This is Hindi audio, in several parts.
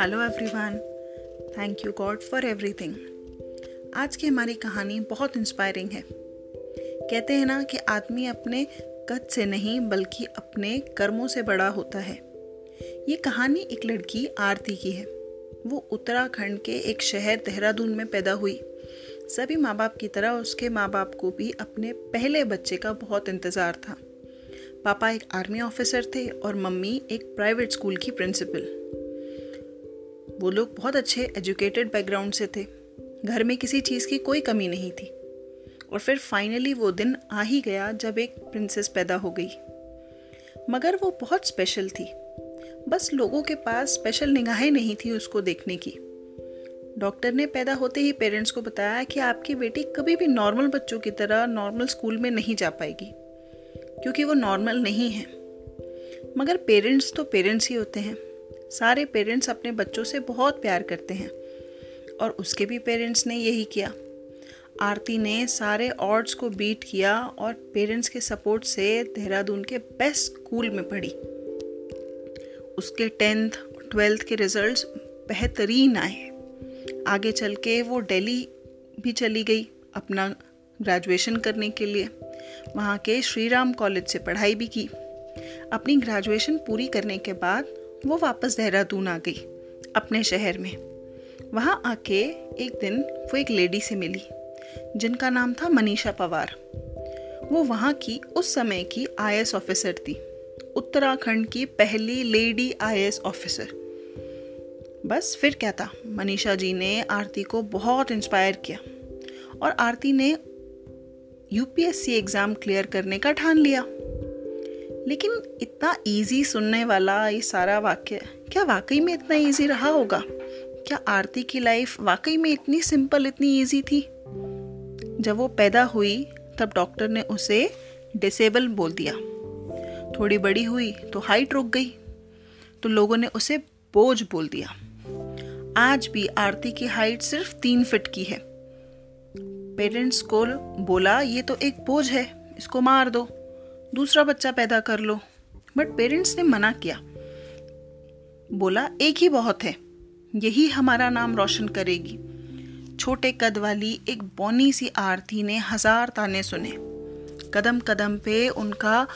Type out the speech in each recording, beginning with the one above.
Hello everyone thank you God for everything आज की हमारी कहानी बहुत इंस्पायरिंग है। कहते हैं ना कि आदमी अपने कद से नहीं, बल्कि अपने कर्मों से बड़ा होता है। ये कहानी एक लड़की आरती की है। वो उत्तराखंड के एक शहर देहरादून में पैदा हुई। सभी माँ बाप की तरह उसके माँ बाप को भी अपने पहले बच्चे का बहुत इंतज़ार था। पापा एक आर्मी ऑफिसर थे और मम्मी एक प्राइवेट स्कूल की प्रिंसिपल। वो लोग बहुत अच्छे एजुकेटेड बैकग्राउंड से थे। घर में किसी चीज़ की कोई कमी नहीं थी। और फिर फाइनली वो दिन आ ही गया जब एक प्रिंसेस पैदा हो गई। मगर वो बहुत स्पेशल थी। बस लोगों के पास स्पेशल निगाहें नहीं थी उसको देखने की। डॉक्टर ने पैदा होते ही पेरेंट्स को बताया कि आपकी बेटी कभी भी नॉर्मल बच्चों की तरह नॉर्मल स्कूल में नहीं जा पाएगी। क्योंकि वो नॉर्मल नहीं है। मगर पेरेंट्स तो पेरेंट्स ही होते हैं। सारे पेरेंट्स अपने बच्चों से बहुत प्यार करते हैं। और उसके भी पेरेंट्स ने यही किया। आरती ने सारे ऑर्ड्स को बीट किया और पेरेंट्स के सपोर्ट से देहरादून के बेस्ट स्कूल में पढ़ी। उसके टेंथ ट्वेल्थ के रिजल्ट्स बेहतरीन आए। आगे चल के वो दिल्ली भी चली गई अपना ग्रेजुएशन करने के लिए। वहाँ के श्री राम कॉलेज से पढ़ाई भी की। अपनी ग्रेजुएशन पूरी करने के बाद वो वापस देहरादून आ गई, अपने शहर में। वहाँ आके एक दिन वो एक लेडी से मिली, जिनका नाम था मनीषा पवार। वो वहाँ की उस समय की आई ऑफिसर थी, उत्तराखंड की पहली लेडी आई ऑफिसर बस फिर क्या था, मनीषा जी ने आरती को बहुत इंस्पायर किया, और आरती ने यूपीएससी एग्ज़ाम क्लियर करने का ठान लिया। लेकिन इतना इजी सुनने वाला ये सारा वाक्य, क्या वाकई में इतना इजी रहा होगा? क्या आरती की लाइफ वाकई में इतनी सिंपल इतनी इजी थी? जब वो पैदा हुई, तब डॉक्टर ने उसे डिसेबल बोल दिया। थोड़ी बड़ी हुई तो हाइट रुक गई तो लोगों ने उसे बोझ बोल दिया। आज भी आरती की हाइट सिर्फ़ तीन फिट की है। पेरेंट्स को बोला, ये तो एक बोझ है, इसको मार दो, दूसरा बच्चा पैदा कर लो। बट पेरेंट्स ने मना किया। बोला, एक ही बहुत है, यही हमारा नाम रोशन करेगी। छोटे कद वाली एक बौनी सी आरती ने हज़ार ताने सुने। कदम कदम पे उनका,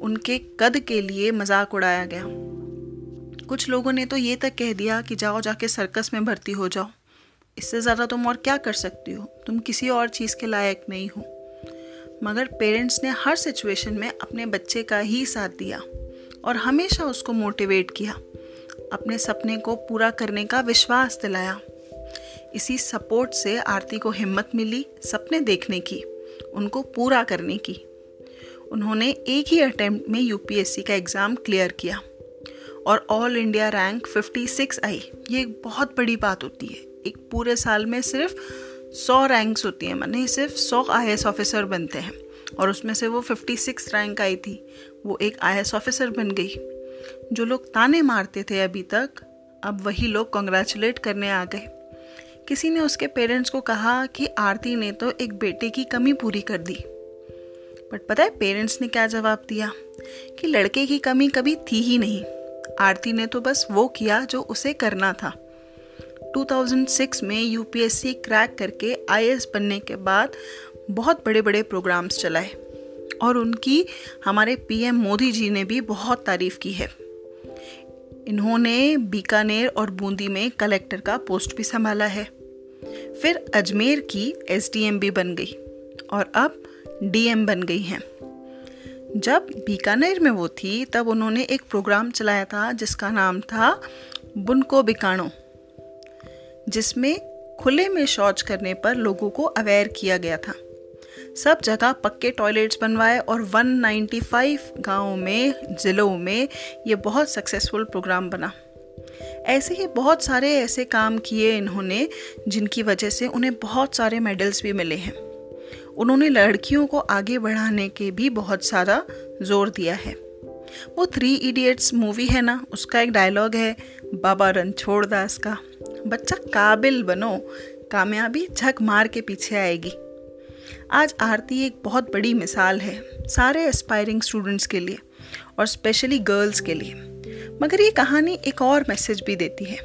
उनके कद के लिए मज़ाक उड़ाया गया। कुछ लोगों ने तो ये तक कह दिया कि जाओ जाके सर्कस में भर्ती हो जाओ। इससे ज़्यादा तुम और क्या कर सकती हो? तुम किसी और चीज़ के लायक नहीं हो। मगर पेरेंट्स ने हर सिचुएशन में अपने बच्चे का ही साथ दिया और हमेशा उसको मोटिवेट किया। अपने सपने को पूरा करने का विश्वास दिलाया। इसी सपोर्ट से आरती को हिम्मत मिली सपने देखने की, उनको पूरा करने की। उन्होंने एक ही अटेम्प्ट में यूपीएससी का एग्ज़ाम क्लियर किया और ऑल इंडिया रैंक 56 आई। ये एक बहुत बड़ी बात होती है। एक पूरे साल में सिर्फ़ सौ रैंक्स होती हैं, मैंने सिर्फ़ सौ आई ऑफिसर बनते हैं। और उसमें से वो फिफ्टी सिक्स रैंक आई थी, वो एक आई ऑफिसर बन गई। जो लोग ताने मारते थे अभी तक, अब वही लोग कॉन्ग्रेचुलेट करने आ गए। किसी ने उसके पेरेंट्स को कहा कि आरती ने तो एक बेटे की कमी पूरी कर दी। बट पता है पेरेंट्स ने क्या जवाब दिया? कि लड़के की कमी कभी थी ही नहीं। आरती ने तो बस वो किया जो उसे करना था। 2006 में यूपीएससी क्रैक करके आईएएस बनने के बाद बहुत बड़े बड़े प्रोग्राम्स चलाए और उनकी हमारे पीएम मोदी जी ने भी बहुत तारीफ़ की है। इन्होंने बीकानेर और बूंदी में कलेक्टर का पोस्ट भी संभाला है। फिर अजमेर की एसडीएम भी बन गई और अब डीएम बन गई हैं। जब बीकानेर में वो थी, तब उन्होंने एक प्रोग्राम चलाया था, जिसका नाम था बुनको बिकाणो। जिसमें खुले में शौच करने पर लोगों को अवेयर किया गया था। सब जगह पक्के टॉयलेट्स बनवाए और 195 गाँवों में, ज़िलों में ये बहुत सक्सेसफुल प्रोग्राम बना। ऐसे ही बहुत सारे ऐसे काम किए इन्होंने, जिनकी वजह से उन्हें बहुत सारे मेडल्स भी मिले हैं। उन्होंने लड़कियों को आगे बढ़ाने के भी बहुत सारा ज़ोर दिया है। वो थ्री इडियट्स मूवी है ना, उसका एक डायलॉग है, बाबा रणछोड़ दास का। बच्चा काबिल बनो, कामयाबी झक मार के पीछे आएगी। आज आरती एक बहुत बड़ी मिसाल है, सारे एस्पायरिंग स्टूडेंट्स के लिए और स्पेशली गर्ल्स के लिए। मगर ये कहानी एक और मैसेज भी देती है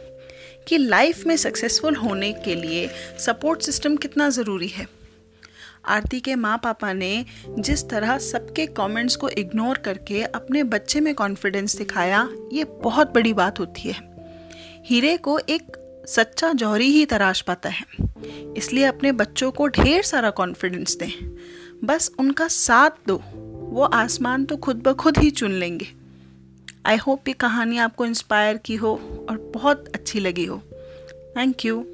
कि लाइफ में सक्सेसफुल होने के लिए सपोर्ट सिस्टम कितना ज़रूरी है। आरती के माँ पापा ने जिस तरह सबके कमेंट्स को इग्नोर करके अपने बच्चे में कॉन्फिडेंस दिखाया, ये बहुत बड़ी बात होती है। हीरे को एक सच्चा जौहरी ही तराश पाता है। इसलिए अपने बच्चों को ढेर सारा कॉन्फिडेंस दें। बस उनका साथ दो। वो आसमान तो खुद ब खुद ही चुन लेंगे। आई होप ये कहानी आपको इंस्पायर की हो और बहुत अच्छी लगी हो। Thank you